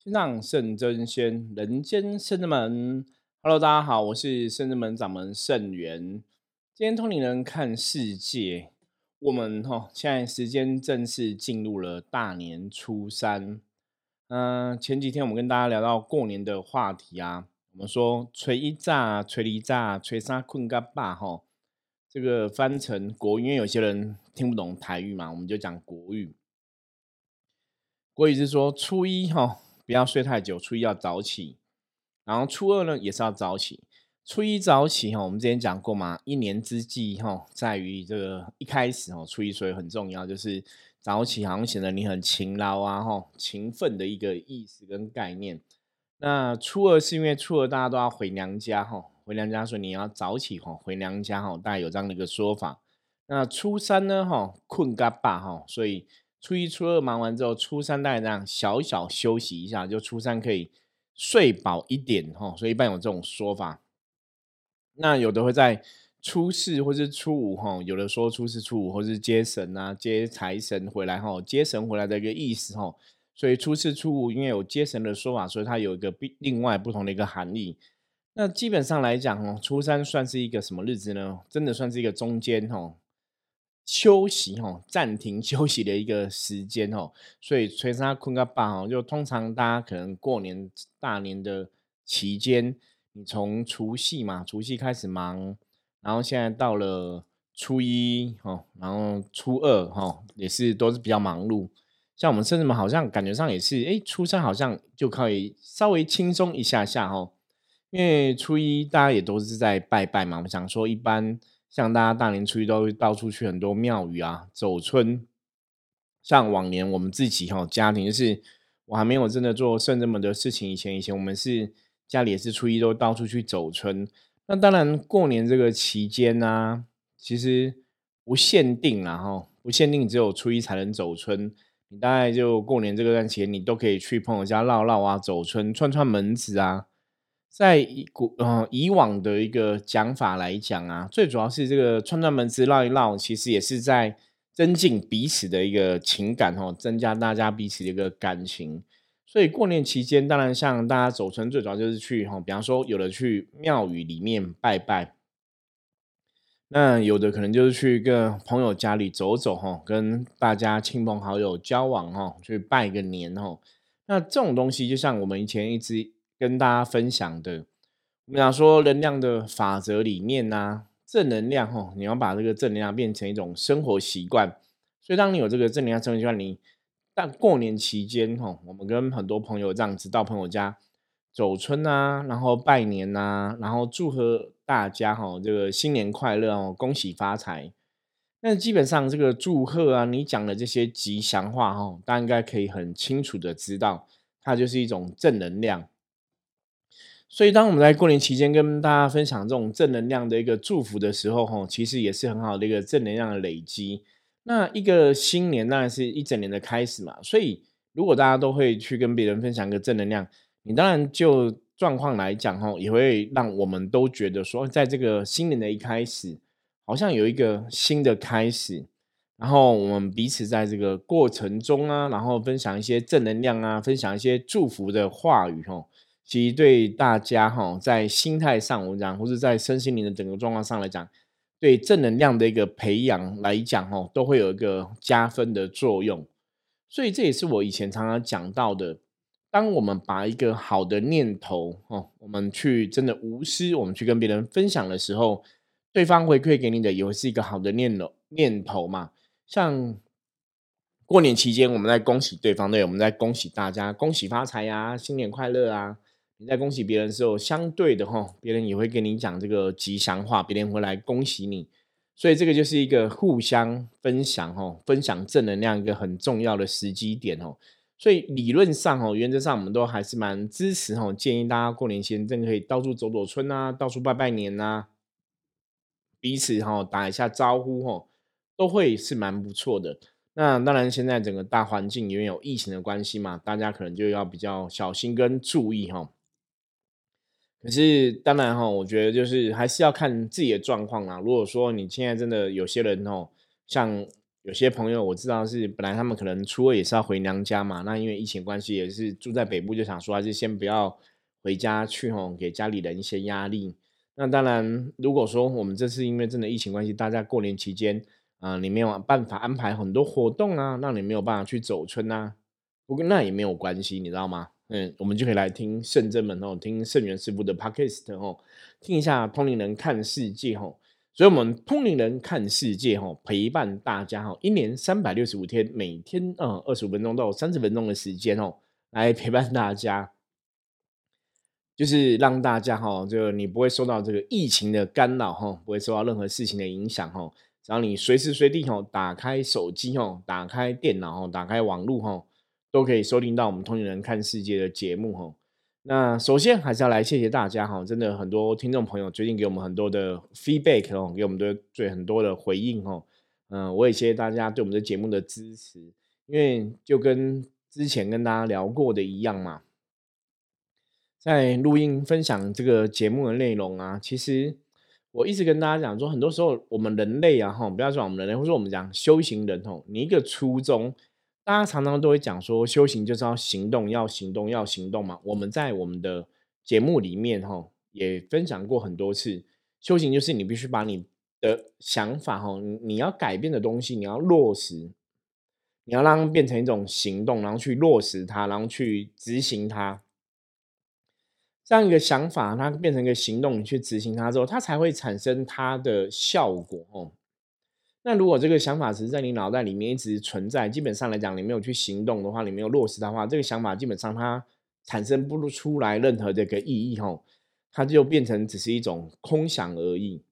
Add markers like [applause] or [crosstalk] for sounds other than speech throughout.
天上圣真仙，人间圣真门。Hello，大家好，我是圣真门掌门圣元。今天通灵人看世界，我们哈现在时间正式进入了大年初三。嗯，前几天我们跟大家聊到过年的话题啊，我们说吹一炸，吹一炸，吹沙困嘎巴哈。这个翻成国语，因为有些人听不懂台语嘛，我们就讲国语。国语是说初一哈不要睡太久，初一要早起，然后初二呢也是要早起。初一早起哈，我们之前讲过嘛，一年之计哈在于这个一开始哦，初一所以很重要，就是早起好像显得你很勤劳啊哈，勤奋的一个意思跟概念。那初二是因为初二大家都要回娘家哈。回娘家说你要早起哈，回娘家哈，大概有这样的一个说法。那初三呢哈，困嘎巴哈，所以初一、初二忙完之后，初三大概这样小小休息一下，就初三可以睡饱一点哈。所以一般有这种说法。那有的会在初四或是初五哈，有的说初四、初五或是接神啊，接财神回来哈，接神回来的一个意思哈。所以初四、初五因为有接神的说法，所以它有一个另外不同的一个含义。那基本上来讲哦，初三算是一个什么日子呢？真的算是一个中间哦，休息哦，暂停 [laughs] 休息的一个时间哦。所以吹沙困个半哦，就通常大家可能过年大年的期间，你从除夕嘛，除夕开始忙，然后现在到了初一哦，然后初二哈，也是都是比较忙碌。像我们甚至们好像感觉上也是，哎，初三好像就可以稍微轻松一下下哦。因为初一大家也都是在拜拜嘛，我们想说一般像大家大年初一都会到处去很多庙宇啊走春。像往年我们自己哈家庭就是我还没有真的做圣这么的事情以前，以前我们是家里也是初一都到处去走春。那当然过年这个期间呢，其实不限定啦哈，不限定只有初一才能走春，你大概就过年这个段期间你都可以去朋友家唠唠啊，走春串串门子啊。在以古呃以往的一个讲法来讲啊，最主要是这个串串门子绕一绕，其实也是在增进彼此的一个情感哦，增加大家彼此的一个感情。所以过年期间，当然像大家走村，最主要就是去哈，比方说有的去庙宇里面拜拜，那有的可能就是去一个朋友家里走走哈，跟大家亲朋好友交往哈，去拜个年哈。那这种东西，就像我们以前一直。跟大家分享的，我们讲说能量的法则里面呢，正能量哦，你要把这个正能量变成一种生活习惯。所以当你有这个正能量生活习惯，你但过年期间哈，我们跟很多朋友这样子到朋友家走春啊，然后拜年呐，然后祝贺大家哈，这个新年快乐哦，恭喜发财。那基本上这个祝贺啊，你讲的这些吉祥话哦，大家应该可以很清楚的知道，它就是一种正能量。所以，当我们在过年期间跟大家分享这种正能量的一个祝福的时候，哈，其实也是很好的一个正能量的累积。那一个新年当然是一整年的开始嘛。所以，如果大家都会去跟别人分享一个正能量，你当然就状况来讲，哈，也会让我们都觉得说，在这个新年的一开始，好像有一个新的开始。然后，我们彼此在这个过程中啊，然后分享一些正能量啊，分享一些祝福的话语，哈。其实对大家哈，在心态上我们讲，或者在身心灵的整个状况上来讲，对正能量的一个培养来讲哈，都会有一个加分的作用。所以这也是我以前常常讲到的，当我们把一个好的念头哦，我们去真的无私，我们去跟别人分享的时候，对方回馈给你的也会是一个好的念头念头嘛。像过年期间，我们在恭喜对方，对，我们在恭喜大家，恭喜发财呀，新年快乐啊。你在恭喜别人的时候，相对的哈，别人也会跟你讲这个吉祥话，别人会来恭喜你，所以这个就是一个互相分享哈，分享正能量一个很重要的时机点哦。所以理论上哦，原则上我们都还是蛮支持哈，建议大家过年前真的可以到处走走村啊，到处拜拜年呐，彼此哈打一下招呼哈，都会是蛮不错的。那当然，现在整个大环境因为有疫情的关系嘛，大家可能就要比较小心跟注意哈。可是当然哈，我觉得就是还是要看自己的状况啦。如果说你现在真的有些人哦，像有些朋友我知道是本来他们可能初二也是要回娘家嘛，那因为疫情关系也是住在北部，就想说还是先不要回家去吼，给家里人一些压力。那当然，如果说我们这次因为真的疫情关系，大家过年期间啊，你没有办法安排很多活动啊，让你没有办法去走村啊，不过那也没有关系，你知道吗？嗯，我们就可以来听圣真门哦，听圣元师傅的 podcast 哦，听一下通灵人看世界哦。所以，我们通灵人看世界哦，陪伴大家哦，一年三百六十五天，每天嗯二十五分钟到三十分钟的时间哦，来陪伴大家，就是让大家哈，就你不会受到这个疫情的干扰哈，不会受到任何事情的影响哈，只要你随时随地哈，打开手机哦，打开电脑哦，打开网络哈。都可以收听到我们通灵人看世界的节目哈。那首先还是要来谢谢大家哈，真的很多听众朋友最近给我们很多的 feedback 哦，给我们的最很多的回应哦。嗯，我也谢谢大家对我们的节目的支持，因为就跟之前跟大家聊过的一样嘛，在录音分享这个节目的内容啊，其实我一直跟大家讲说，很多时候我们人类啊哈，不要说我们人类，或者我们讲修行人哦，你一个初衷。大家常常都会讲说，修行就是要行动，要行动，要行动嘛。我们在我们的节目里面哈，也分享过很多次，修行就是你必须把你的想法哈，你要改变的东西，你要落实，你要让它变成一种行动，然后去落实它，然后去执行它。这样一个想法，它变成一个行动，你去执行它之后，它才会产生它的效果哦。那如果这个想法只是在你脑袋里面一直存在，基本上来讲，你没有去行动的话，你没有落实的话，这个想法基本上它产生不出来任何这个意义吼，它就变成只是一种空想而已。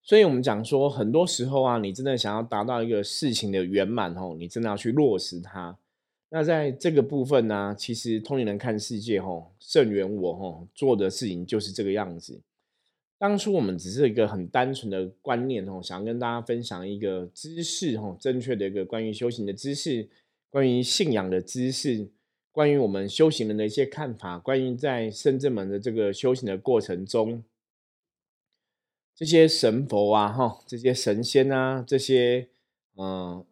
所以，我们讲说，很多时候啊，你真的想要达到一个事情的圆满吼，你真的要去落实它。那在这个部分呢，其实通灵人看世界吼，圣元我吼做的事情就是这个样子。当初我们只是一个很单纯的观念哦，想跟大家分享一个知识哦，正确的一个关于修行的知识，关于信仰的知识，关于我们修行人的一些看法，关于在深圳门的这个修行的过程中，这些神佛啊哈，这些神仙啊，这些嗯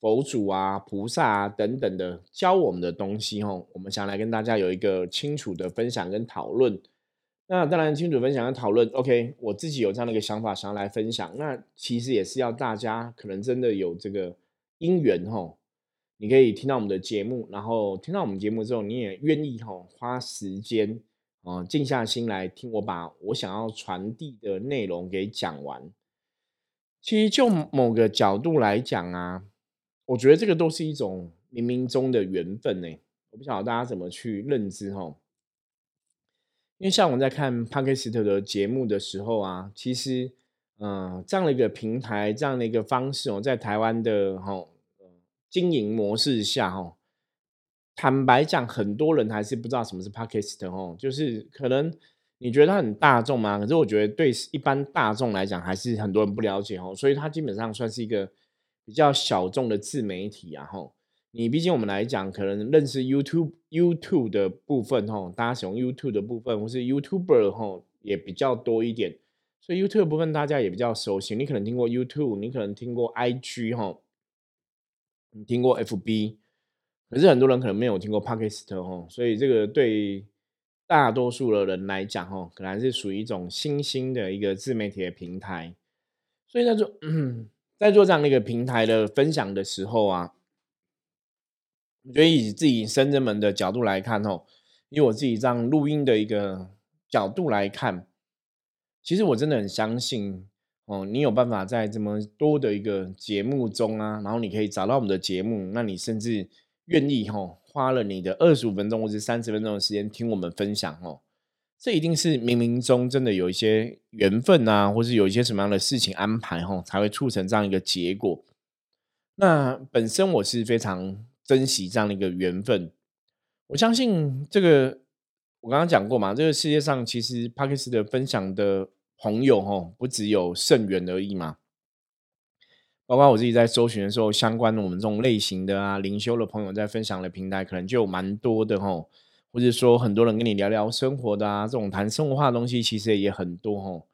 佛祖啊、菩萨啊等等的教我们的东西哦，我们想来跟大家有一个清楚的分享跟讨论。那当然，清楚分享和讨论，OK，我自己有这样的一个想法，想要来分享。那其实也是要大家可能真的有这个因缘吼，你可以听到我们的节目，然后听到我们节目之后，你也愿意吼花时间啊，静下心来听我把我想要传递的内容给讲完。其实就某个角度来讲啊，我觉得这个都是一种冥冥中的缘分呢。我不晓得大家怎么去认知吼。因为像我在看帕克斯特的节目的时候啊，其实，嗯，这样的一个平台，这样的一个方式哦，在台湾的哈经营模式下哈，坦白讲，很多人还是不知道什么是帕克斯特哦，就是可能你觉得它很大众吗？可是我觉得对一般大众来讲，还是很多人不了解哦，所以它基本上算是一个比较小众的自媒体啊，吼。你毕竟我们来讲，可能认识 YouTube YouTube 的部分吼，大家使用 YouTube 的部分，或是 YouTuber 吼也比较多一点，所以 YouTube 部分大家也比较熟悉。你可能听过 YouTube，你可能听过 IG 吼，你听过 FB，可是很多人可能没有听过 Podcast 吼，所以这个对大多数的人来讲吼，可能是属于一种新兴的一个自媒体的平台。所以在做 [clears throat] 在做这样的一个平台的分享的时候啊。我觉得以自己深圳门的角度来看哦，以我自己这样录音的一个角度来看，其实我真的很相信哦，你有办法在这么多的一个节目中啊，然后你可以找到我们的节目，那你甚至愿意哈花了你的二十五分钟或者三十分钟的时间听我们分享哦，这一定是冥冥中真的有一些缘分啊，或是有一些什么样的事情安排哈，才会促成这样一个结果。那本身我是非常。珍惜这样的一个缘分，我相信这个我刚刚讲过嘛，这个世界上其实帕克斯的分享的朋友哈，不只有圣缘而已嘛。包括我自己在搜寻的时候，相关我们这种类型的啊，灵修的朋友在分享的平台，可能就蛮多的哈，或者说很多人跟你聊聊生活的啊，这种谈生活化的东西，其实也很多哈。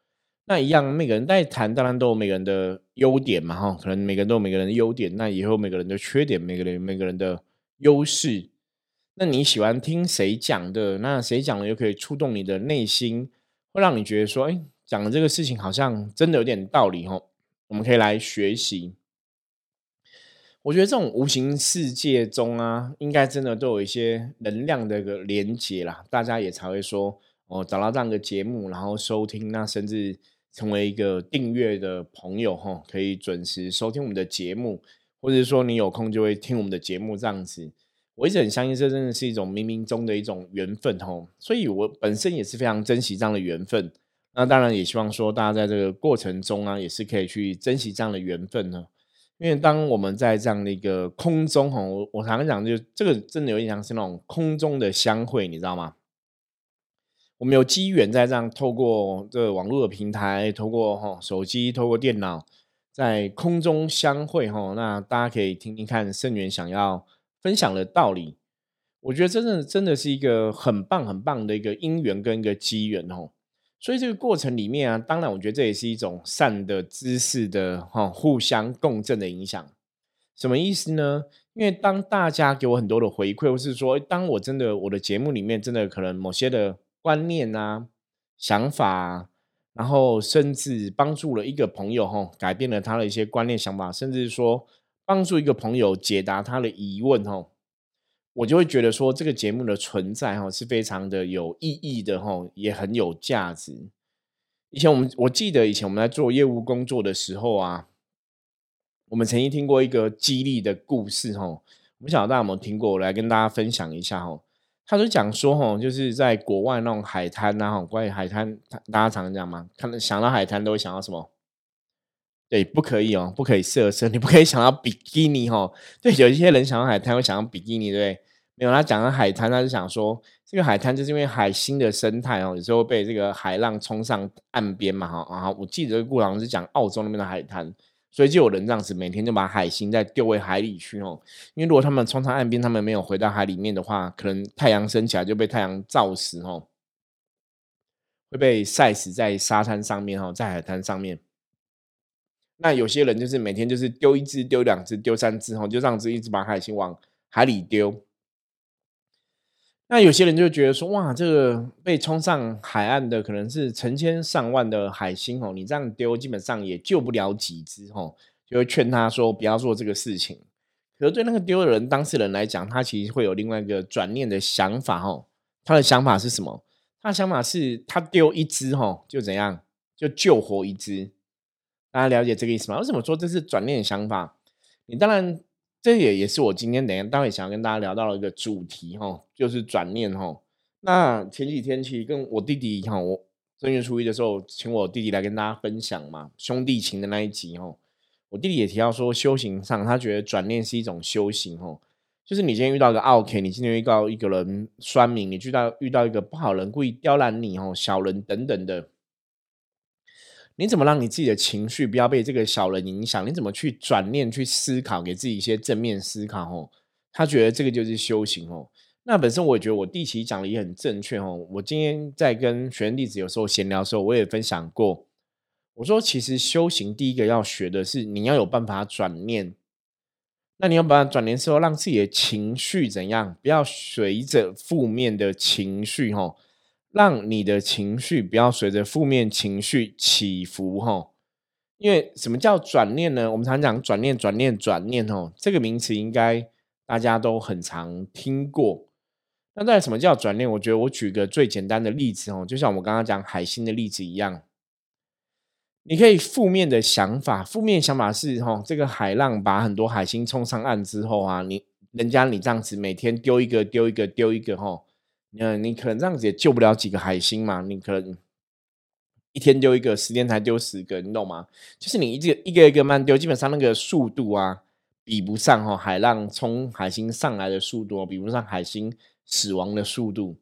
那一样，每个人在谈，当然都有每个人的优点嘛，哈，可能每个人都有每个人的优点，那也有每个人的缺点，每个人每个人的优势。那你喜欢听谁讲的？那谁讲的又可以触动你的内心，会让你觉得说，哎，讲的这个事情好像真的有点道理哦。我们可以来学习。我觉得这种无形世界中啊，应该真的都有一些能量的一个连接啦，大家也才会说哦，找到这样的节目，然后收听，那甚至成为一个订阅的朋友哈，可以准时收听我们的节目，或者说你有空就会听我们的节目这样子。我一直很相信，这真的是一种冥冥中的一种缘分吼，所以我本身也是非常珍惜这样的缘分。那当然也希望说，大家在这个过程中啊，也是可以去珍惜这样的缘分呢。因为当我们在这样的一个空中哈，我我常常讲，就这个真的有点像是那种空中的相会，你知道吗？我们有机缘在这样透过这个网络的平台，透过哈手机，透过电脑，在空中相会哈。那大家可以听听看圣元想要。分享的道理，我觉得真的真的是一个很棒很棒的一个因缘跟一个机缘哦。所以这个过程里面啊，当然我觉得这也是一种善的知识的哈互相共振的影响。什么意思呢？因为当大家给我很多的回馈，或是说当我真的我的节目里面真的可能某些的观念啊、想法，然后甚至帮助了一个朋友哈，改变了他的一些观念想法，甚至说。帮助一个朋友解答他的疑问，吼，我就会觉得说这个节目的存在，哈，是非常的有意义的，吼，也很有价值。以前我们我记得以前我们在做业务工作的时候啊，我们曾经听过一个激励的故事，吼，不晓得大家有没有听过，我来跟大家分享一下，吼，他就讲说，吼，就是在国外那种海滩啊，关于海滩，大家常常讲嘛，看到想到海滩都会想到什么？对，不可以哦，不可以色色，[laughs] 你不可以想到比基尼哦。对，有一些人想到海滩会想到比基尼，对不对？没有，他讲到海滩，他就想说，这个海滩就是因为海星的生态哦，有时候被这个海浪冲上岸边嘛，哈啊。我记得这个故事是讲澳洲那边的海滩，所以就有人这样子每天就把海星再丢回海里去哦。因为如果他们冲上岸边，他们没有回到海里面的话，可能太阳升起来就被太阳照死哦，会被晒死在沙滩上面哦，在海滩上面。那有些人就是每天就是丢一只、丢两只、丢三只，哦，就这样子一直把海星往海里丢。那有些人就觉得说，哇，这个被冲上海岸的可能是成千上万的海星，哦，你这样丢基本上也救不了几只，哦，就会劝他说不要做这个事情。可是对那个丢的人当事人来讲，他其实会有另外一个转念的想法，哦，他的想法是什么？他的想法是他丢一只，哦，就怎样，就救活一只。大家了解这个意思吗？为什么说这是转念想法？你当然，这也也是我今天等下待会想要跟大家聊到的一个主题哈，就是转念哈。那前几天其实跟我弟弟哈，我正月初一的时候，请我弟弟来跟大家分享嘛，兄弟情的那一集哈。我弟弟也提到说，修行上他觉得转念是一种修行哦，就是你今天遇到一个 OK，你今天遇到一个人酸民，你遇到遇到一个不好人故意刁难你哦，小人等等的。你怎么让你自己的情绪不要被这个小人影响？你怎么去转念去思考，给自己一些正面思考？哦，他觉得这个就是修行哦。那本身我也觉得我弟其实讲的也很正确哦。我今天在跟学员弟子有时候闲聊的时候，我也分享过，我说其实修行第一个要学的是你要有办法转念。那你要办法转念之后，让自己的情绪怎样？不要随着负面的情绪哦。让你的情绪不要随着负面情绪起伏，哈，因为什么叫转念呢？我们常讲转念、转念、转念，哦，这个名词应该大家都很常听过。那在什么叫转念？我觉得我举个最简单的例子，哦，就像我刚刚讲海星的例子一样，你可以负面的想法，负面想法是，哈，这个海浪把很多海星冲上岸之后啊，你人家你这样子每天丢一个、丢一个、丢一个，哈。嗯，你可能这样子也救不了几个海星嘛？你可能一天丢一个，十天才丢十个，你懂吗？就是你一个一个一个慢丢，基本上那个速度啊，比不上哈海浪冲海星上来的速度，比不上海星死亡的速度。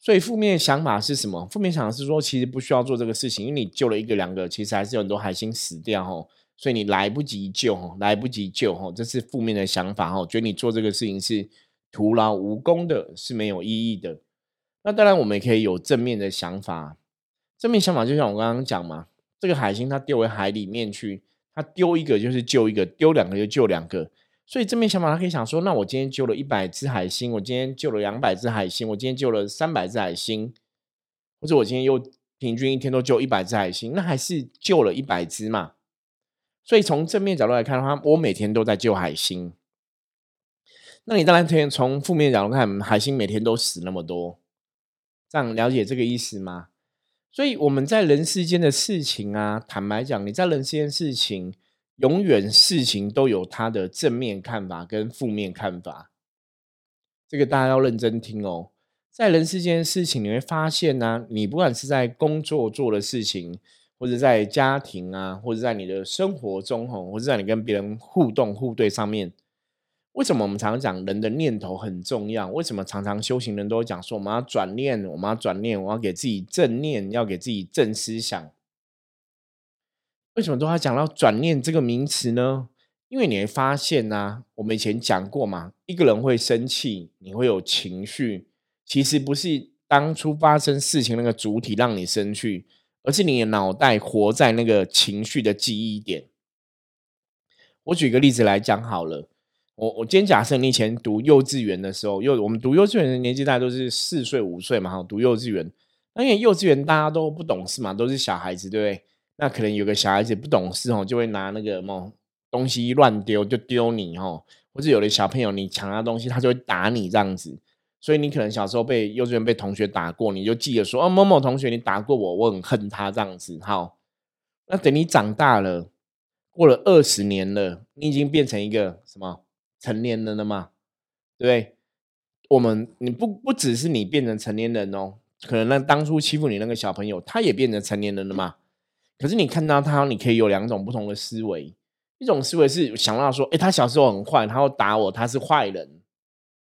所以负面想法是什么？负面想法是说，其实不需要做这个事情，因为你救了一个两个，其实还是有很多海星死掉哦，所以你来不及救，来不及救哦，这是负面的想法哈，觉得你做这个事情是。徒劳无功的是没有意义的。那当然，我们也可以有正面的想法。正面想法就像我刚刚讲嘛，这个海星它丢回海里面去，它丢一个就是救一个，丢两个就救两个。所以正面想法，他可以想说：那我今天救了一百只海星，我今天救了两百只海星，我今天救了三百只海星，或者我今天又平均一天都救一百只海星，那还是救了一百只嘛？所以从正面角度来看的话，我每天都在救海星。那你当然可以从负面角度看，海星每天都死那么多，这样了解这个意思吗？所以我们在人世间的事情啊，坦白讲，你在人世间事情，永远事情都有它的正面看法跟负面看法，这个大家要认真听哦。在人世间事情，你会发现呢，你不管是在工作做的事情。或者在家庭啊，或者在你的生活中吼，或者在你跟别人互动互对上面，为什么我们常常讲人的念头很重要？为什么常常修行人都讲说我们要转念，我们要转念，我要给自己正念，要给自己正思想？为什么都要讲到转念这个名词呢？因为你会发现呢，我们以前讲过嘛，一个人会生气，你会有情绪，其实不是当初发生事情那个主体让你生气。而是你的脑袋活在那个情绪的记忆点。我举个例子来讲好了，我我今天假设你以前读幼稚园的时候，幼我们读幼稚园的年纪大概都是四岁五岁嘛，哈，读幼稚园，那因为幼稚园大家都不懂事嘛，都是小孩子，对不对？那可能有个小孩子不懂事哦，就会拿那个么东西乱丢，就丢你哦，或者有的小朋友你抢他东西，他就会打你这样子。所以你可能小时候被幼稚园被同学打过，你就记得说哦，某某同学你打过我，我很恨他这样子。好，那等你长大了，过了二十年了，你已经变成一个什么成年人了嘛？对不对？我们你不不只是你变成成年人哦，可能那当初欺负你那个小朋友，他也变成成年人了嘛？可是你看到他，你可以有两种不同的思维，一种思维是想到说，哎，他小时候很坏，他要打我，他是坏人。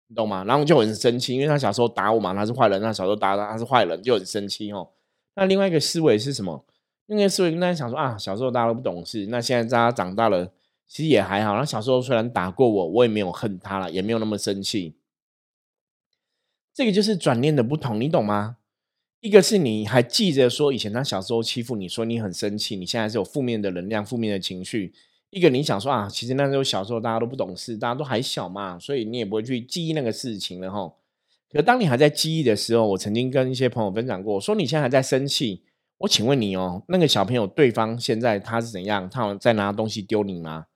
你懂吗？然后就很生气，因为他小时候打我嘛，他是坏人。他小时候打他，他是坏人，就很生气哦。那另外一个思维是什么？另外一个思维跟大家想说啊，小时候大家都不懂事，那现在大家长大了，其实也还好。他小时候虽然打过我，我也没有恨他了，也没有那么生气。这个就是转念的不同，你懂吗？一个是你还记着说以前他小时候欺负你，说你很生气，你现在是有负面的能量、负面的情绪。一个你想说啊，其实那时候小时候大家都不懂事，大家都还小嘛，所以你也不会去记忆那个事情了哈。可当你还在记忆的时候，我曾经跟一些朋友分享过，说你现在还在生气，我请问你哦，那个小朋友对方现在他是怎样？他在拿东西丢你吗？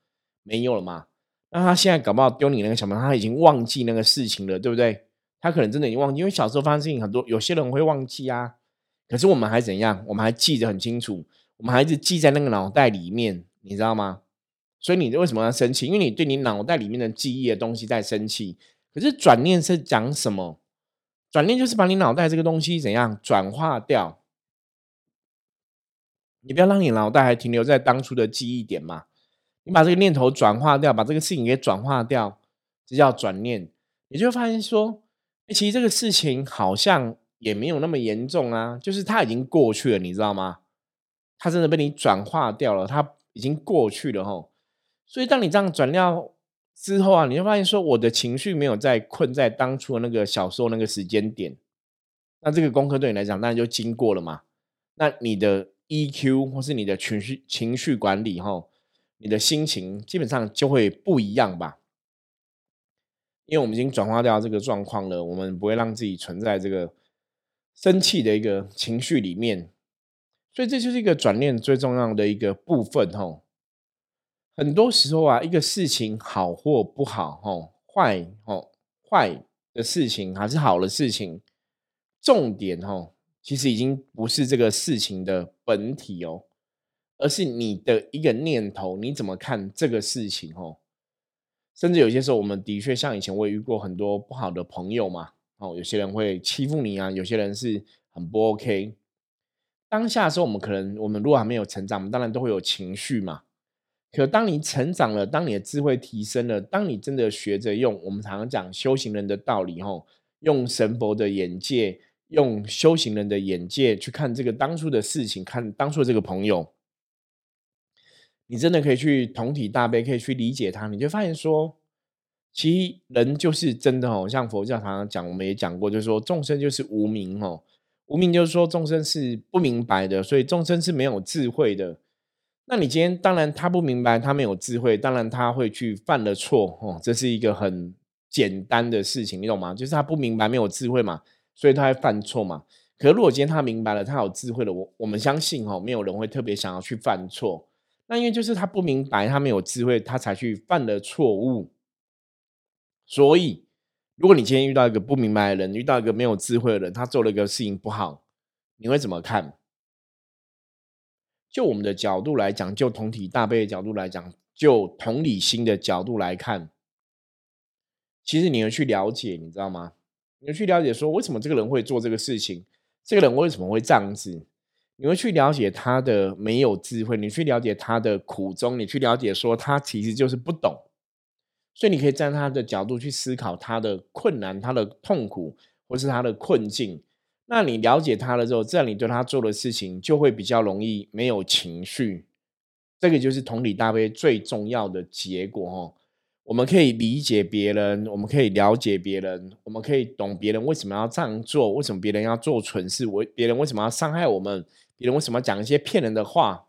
没有了吗？那他现在搞不好丢你那个小朋友，他已经忘记那个事情了，对不对？他可能真的已经忘记，因为小时候发生事情很多，有些人会忘记啊。可是我们还怎样？我们还记得很清楚，我们还是记在那个脑袋里面，你知道吗？所以你为什么要生气？因为你对你脑袋里面的记忆的东西在生气。可是转念是讲什么？转念就是把你脑袋这个东西怎样转化掉？你不要让你脑袋还停留在当初的记忆点嘛。你把这个念头转化掉，把这个事情给转化掉，这叫转念。你就会发现说，其实这个事情好像也没有那么严重啊，就是它已经过去了，你知道吗？它真的被你转化掉了，它已经过去了吼。所以，当你这样转掉之后啊，你会发现说，我的情绪没有再困在当初的那个小时候那个时间点。那这个功课对你来讲，当然就经过了嘛。那你的 EQ 或是你的情绪情绪管理，哈，你的心情基本上就会不一样吧。因为我们已经转化掉这个状况了，我们不会让自己存在这个生气的一个情绪里面。所以，这就是一个转念最重要的一个部分，哈。很多时候啊，一个事情好或不好，吼，坏吼，坏的事情还是好的事情，重点吼，其实已经不是这个事情的本体哦，而是你的一个念头，你怎么看这个事情哦？甚至有些时候，我们的确像以前我也遇过很多不好的朋友嘛，哦，有些人会欺负你啊，有些人是很不 OK。当下的时候，我们可能我们如果还没有成长，我们当然都会有情绪嘛。可当你成长了，当你的智慧提升了，当你真的学着用我们常常讲修行人的道理，吼，用神佛的眼界，用修行人的眼界去看这个当初的事情，看当初的这个朋友，你真的可以去同体大悲，可以去理解他，你就发现说，其实人就是真的哦，像佛教常常讲，我们也讲过，就是说众生就是无名哦，无明就是说众生是不明白的，所以众生是没有智慧的。那你今天当然他不明白，他没有智慧，当然他会去犯了错哦，这是一个很简单的事情，你懂吗？就是他不明白，没有智慧嘛，所以他会犯错嘛。可是如果今天他明白了，他有智慧了，我我们相信哈，没有人会特别想要去犯错。那因为就是他不明白，他没有智慧，他才去犯了错误。所以，如果你今天遇到一个不明白的人，遇到一个没有智慧的人，他做了一个事情不好，你会怎么看？就我们的角度来讲，就同体大悲的角度来讲，就同理心的角度来看，其实你要去了解，你知道吗？你要去了解说，为什么这个人会做这个事情？这个人为什么会这样子？你会去了解他的没有智慧，你去了解他的苦衷，你去了解说他其实就是不懂，所以你可以站在他的角度去思考他的困难、他的痛苦，或是他的困境。那你了解他了之后，这样你对他做的事情就会比较容易没有情绪。这个就是同理大悲最重要的结果哦。我们可以理解别人，我们可以了解别人，我们可以懂别人为什么要这样做，为什么别人要做蠢事，为别人为什么要伤害我们，别人为什么讲一些骗人的话。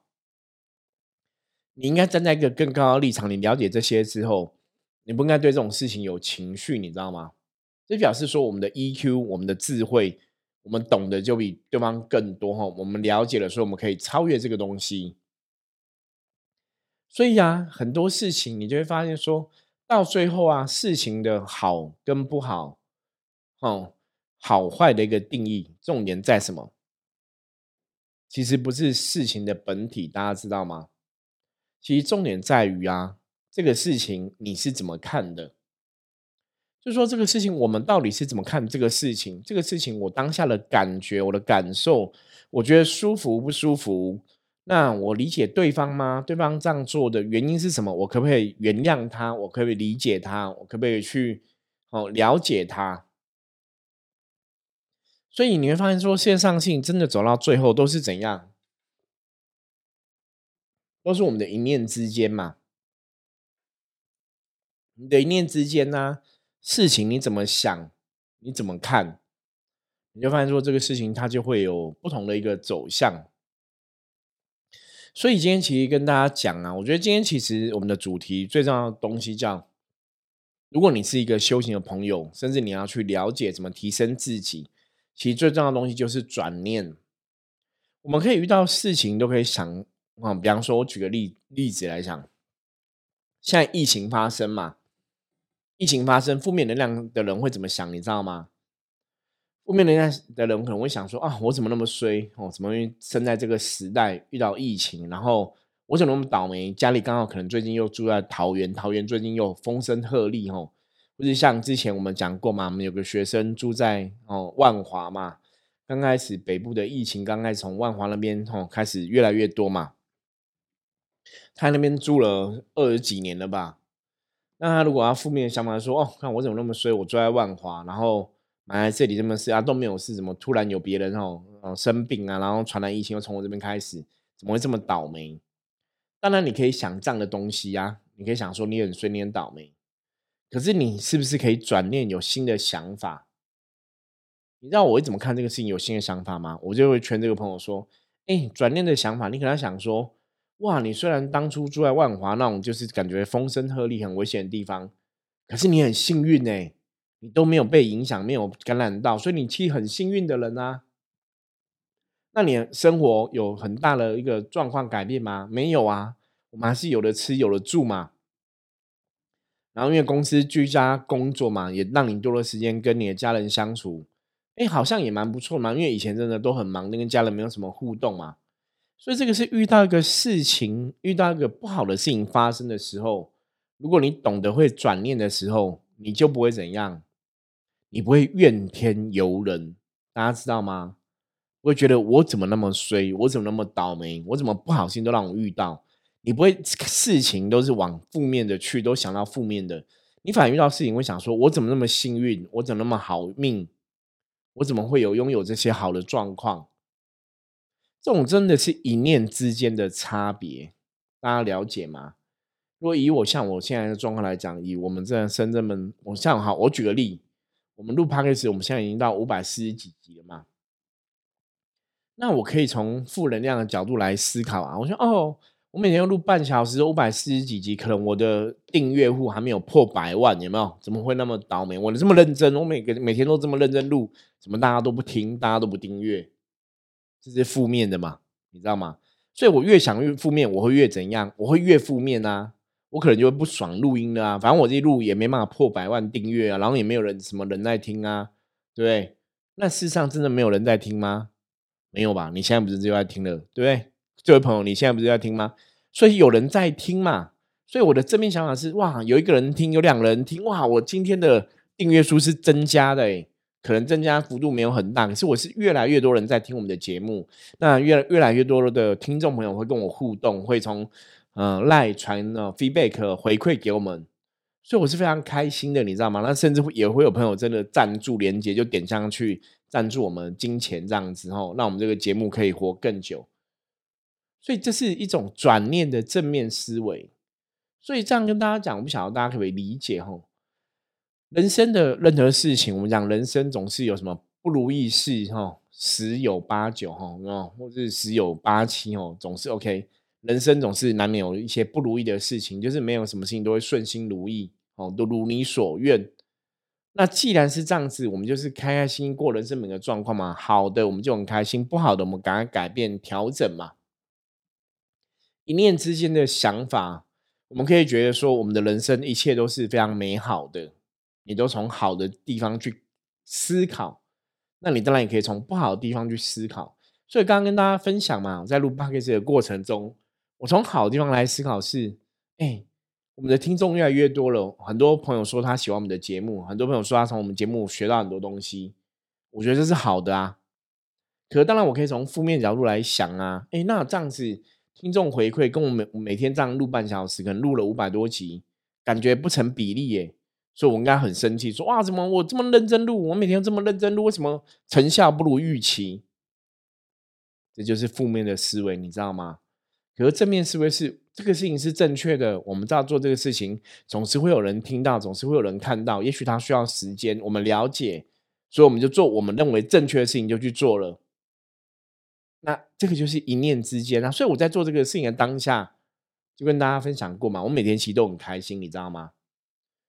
你应该站在一个更高的立场，你了解这些之后，你不应该对这种事情有情绪，你知道吗？这表示说我们的 EQ，我们的智慧。我们懂得就比对方更多哈，我们了解了，所以我们可以超越这个东西。所以啊，很多事情你就会发现，说到最后啊，事情的好跟不好，哦，好坏的一个定义，重点在什么？其实不是事情的本体，大家知道吗？其实重点在于啊，这个事情你是怎么看的？就说这个事情，我们到底是怎么看这个事情？这个事情，我当下的感觉，我的感受，我觉得舒服不舒服？那我理解对方吗？对方这样做的原因是什么？我可不可以原谅他？我可不可以理解他？我可不可以去哦了解他？所以你会发现，说线上性真的走到最后都是怎样？都是我们的一念之间嘛？你的一念之间呢？事情你怎么想，你怎么看，你就发现说这个事情它就会有不同的一个走向。所以今天其实跟大家讲啊，我觉得今天其实我们的主题最重要的东西叫，如果你是一个修行的朋友，甚至你要去了解怎么提升自己，其实最重要的东西就是转念。我们可以遇到事情都可以想啊，比方说我举个例例子来讲，现在疫情发生嘛。疫情发生，负面能量的人会怎么想？你知道吗？负面能量的人可能会想说：啊，我怎么那么衰哦？怎么生在这个时代遇到疫情？然后我怎么那么倒霉？家里刚好可能最近又住在桃园，桃园最近又风声鹤唳哦。不是像之前我们讲过嘛，我们有个学生住在哦万华嘛，刚开始北部的疫情刚开始从万华那边哦开始越来越多嘛，他那边住了二十几年了吧。那他如果要负面的想法说，哦，看我怎么那么衰，我住在万华，然后买在这里这么事啊都没有事，怎么突然有别人哦生病啊，然后传染疫情又从我这边开始，怎么会这么倒霉？当然你可以想这样的东西呀，你可以想说你很衰，你很倒霉，可是你是不是可以转念有新的想法？你知道我会怎么看这个事情有新的想法吗？我就会劝这个朋友说，哎，转念的想法，你可能想说。哇，你虽然当初住在万华那种就是感觉风声鹤唳、很危险的地方，可是你很幸运呢，你都没有被影响，没有感染到，所以你其实很幸运的人啊。那你生活有很大的一个状况改变吗？没有啊，我们还是有的吃，有的住嘛。然后因为公司居家工作嘛，也让你多了时间跟你的家人相处，哎，好像也蛮不错嘛。因为以前真的都很忙，跟家人没有什么互动嘛。所以这个是遇到一个事情，遇到一个不好的事情发生的时候，如果你懂得会转念的时候，你就不会怎样，你不会怨天尤人，大家知道吗？会觉得我怎么那么衰，我怎么那么倒霉，我怎么不好心都让我遇到，你不会事情都是往负面的去，都想到负面的，你反而遇到事情会想说，我怎么那么幸运，我怎么那么好命，我怎么会有拥有这些好的状况？这种真的是一念之间的差别，大家了解吗？如果以我像我现在的状况来讲，以我们这深圳们，我像好，我举个例，我们录 p a c k a g e 我们现在已经到五百四十几集了嘛。那我可以从负能量的角度来思考啊。我说哦，我每天要录半小时，五百四十几集，可能我的订阅户还没有破百万，有没有？怎么会那么倒霉？我这么认真，我每个每天都这么认真录，怎么大家都不听，大家都不订阅？这是负面的嘛？你知道吗？所以我越想越负面，我会越怎样？我会越负面啊！我可能就会不爽录音了啊！反正我这录也没办法破百万订阅啊，然后也没有人什么人在听啊，对不对？那世上真的没有人在听吗？没有吧？你现在不是就在听了，对不对？这位朋友，你现在不是在听吗？所以有人在听嘛？所以我的正面想法是：哇，有一个人听，有两人听，哇，我今天的订阅数是增加的诶可能增加幅度没有很大，可是我是越来越多人在听我们的节目，那越越来越多的听众朋友会跟我互动，会从嗯赖传呢 feedback 回馈给我们，所以我是非常开心的，你知道吗？那甚至也会有朋友真的赞助连接就点上去赞助我们金钱这样子哦，那我们这个节目可以活更久，所以这是一种转念的正面思维，所以这样跟大家讲，我不晓得大家可不可以理解吼。人生的任何事情，我们讲人生总是有什么不如意事哈，十有八九哈，哦，或者十有八七哦，总是 OK。人生总是难免有一些不如意的事情，就是没有什么事情都会顺心如意哦，都如你所愿。那既然是这样子，我们就是开开心心过人生每个状况嘛。好的，我们就很开心；不好的，我们赶快改变调整嘛。一念之间的想法，我们可以觉得说，我们的人生一切都是非常美好的。你都从好的地方去思考，那你当然也可以从不好的地方去思考。所以刚刚跟大家分享嘛，在录 podcast 的过程中，我从好的地方来思考是：哎，我们的听众越来越多了，很多朋友说他喜欢我们的节目，很多朋友说他从我们节目学到很多东西，我觉得这是好的啊。可是当然，我可以从负面角度来想啊，哎，那这样子听众回馈跟我们每天这样录半小时，可能录了五百多集，感觉不成比例耶。所以，我应该很生气，说哇，怎么我这么认真录，我每天这么认真录，为什么成效不如预期？这就是负面的思维，你知道吗？可是正面思维是这个事情是正确的，我们知道做这个事情，总是会有人听到，总是会有人看到。也许他需要时间，我们了解，所以我们就做我们认为正确的事情，就去做了。那这个就是一念之间啊！所以我在做这个事情的当下，就跟大家分享过嘛，我每天其实都很开心，你知道吗？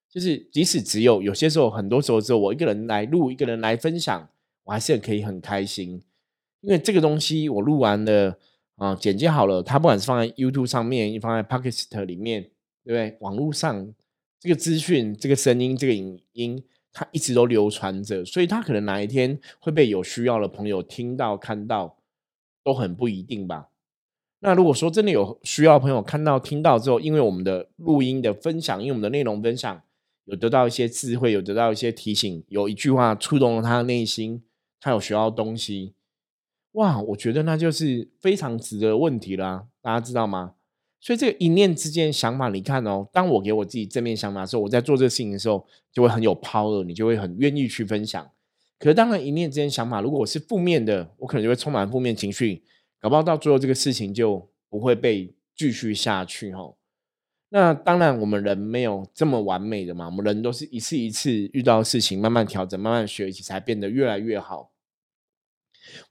就是即使只有有些时候，很多时候只有我一个人来录，一个人来分享，我还是可以很开心，因为这个东西我录完了啊，剪接好了，它不管是放在 YouTube 上面，放在 Podcast 里面，对不对？网络上这个资讯、这个声音、这个影音，它一直都流传着，所以它可能哪一天会被有需要的朋友听到、看到，都很不一定吧。那如果说真的有需要朋友看到、听到之后，因为我们的录音的分享，因为我们的内容分享。有得到一些智慧，有得到一些提醒，有一句话触动了他的内心，他有学到东西，哇！我觉得那就是非常值得问题啦，大家知道吗？所以这个一念之间想法，你看哦，当我给我自己正面想法的时候，我在做这个事情的时候，就会很有 power，你就会很愿意去分享。可是当然，一念之间想法，如果我是负面的，我可能就会充满负面情绪，搞不好到最后这个事情就不会被继续下去哈。那当然，我们人没有这么完美的嘛。我们人都是一次一次遇到事情，慢慢调整，慢慢学习，才变得越来越好。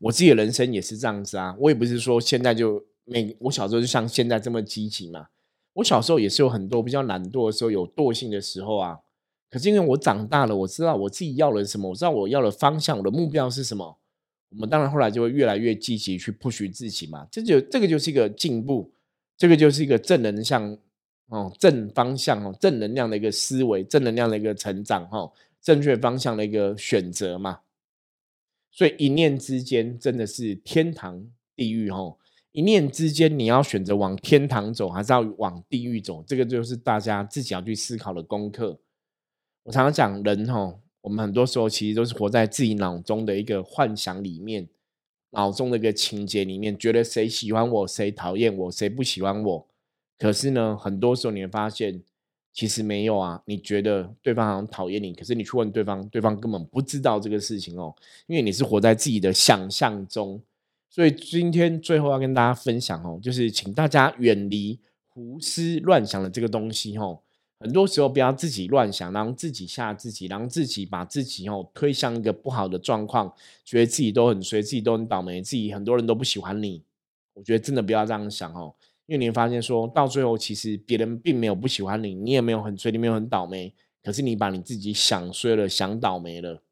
我自己的人生也是这样子啊。我也不是说现在就每我小时候就像现在这么积极嘛。我小时候也是有很多比较懒惰的时候，有惰性的时候啊。可是因为我长大了，我知道我自己要的是什么，我知道我要的方向，我的目标是什么。我们当然后来就会越来越积极去 push 自己嘛。这就这个就是一个进步，这个就是一个正能量。哦，正方向哦，正能量的一个思维，正能量的一个成长，哦，正确方向的一个选择嘛。所以一念之间真的是天堂地狱，哦，一念之间你要选择往天堂走，还是要往地狱走，这个就是大家自己要去思考的功课。我常常讲人，哈，我们很多时候其实都是活在自己脑中的一个幻想里面，脑中的一个情节里面，觉得谁喜欢我，谁讨厌我，谁不喜欢我。可是呢，很多时候你会发现，其实没有啊。你觉得对方好像讨厌你，可是你去问对方，对方根本不知道这个事情哦，因为你是活在自己的想象中。所以今天最后要跟大家分享哦，就是请大家远离胡思乱想的这个东西哦。很多时候不要自己乱想，然后自己吓自己，然后自己把自己哦推向一个不好的状况，觉得自己都很衰，自己都很倒霉，自己很多人都不喜欢你。我觉得真的不要这样想哦，因为你会发现说到最后，其实别人并没有不喜欢你，你也没有很衰，你没有很倒霉，可是你把你自己想衰了，想倒霉了。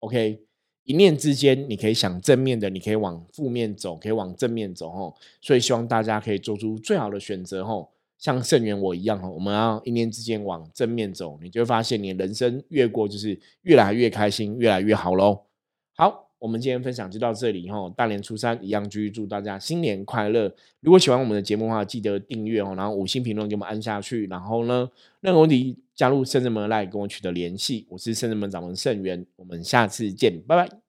OK，一念之间，你可以想正面的，你可以往负面走，可以往正面走哦。所以希望大家可以做出最好的选择哦。像圣元我一样哈，我们要一念之间往正面走，你就会发现你人生越过就是越来越开心，越来越好喽。好，我们今天分享就到这里哈。大年初三一样，继续祝大家新年快乐。如果喜欢我们的节目的话，记得订阅哦，然后五星评论给我们按下去。然后呢，任何问题加入圣人门来跟我取得联系。我是圣人门掌门圣元，我们下次见，拜拜。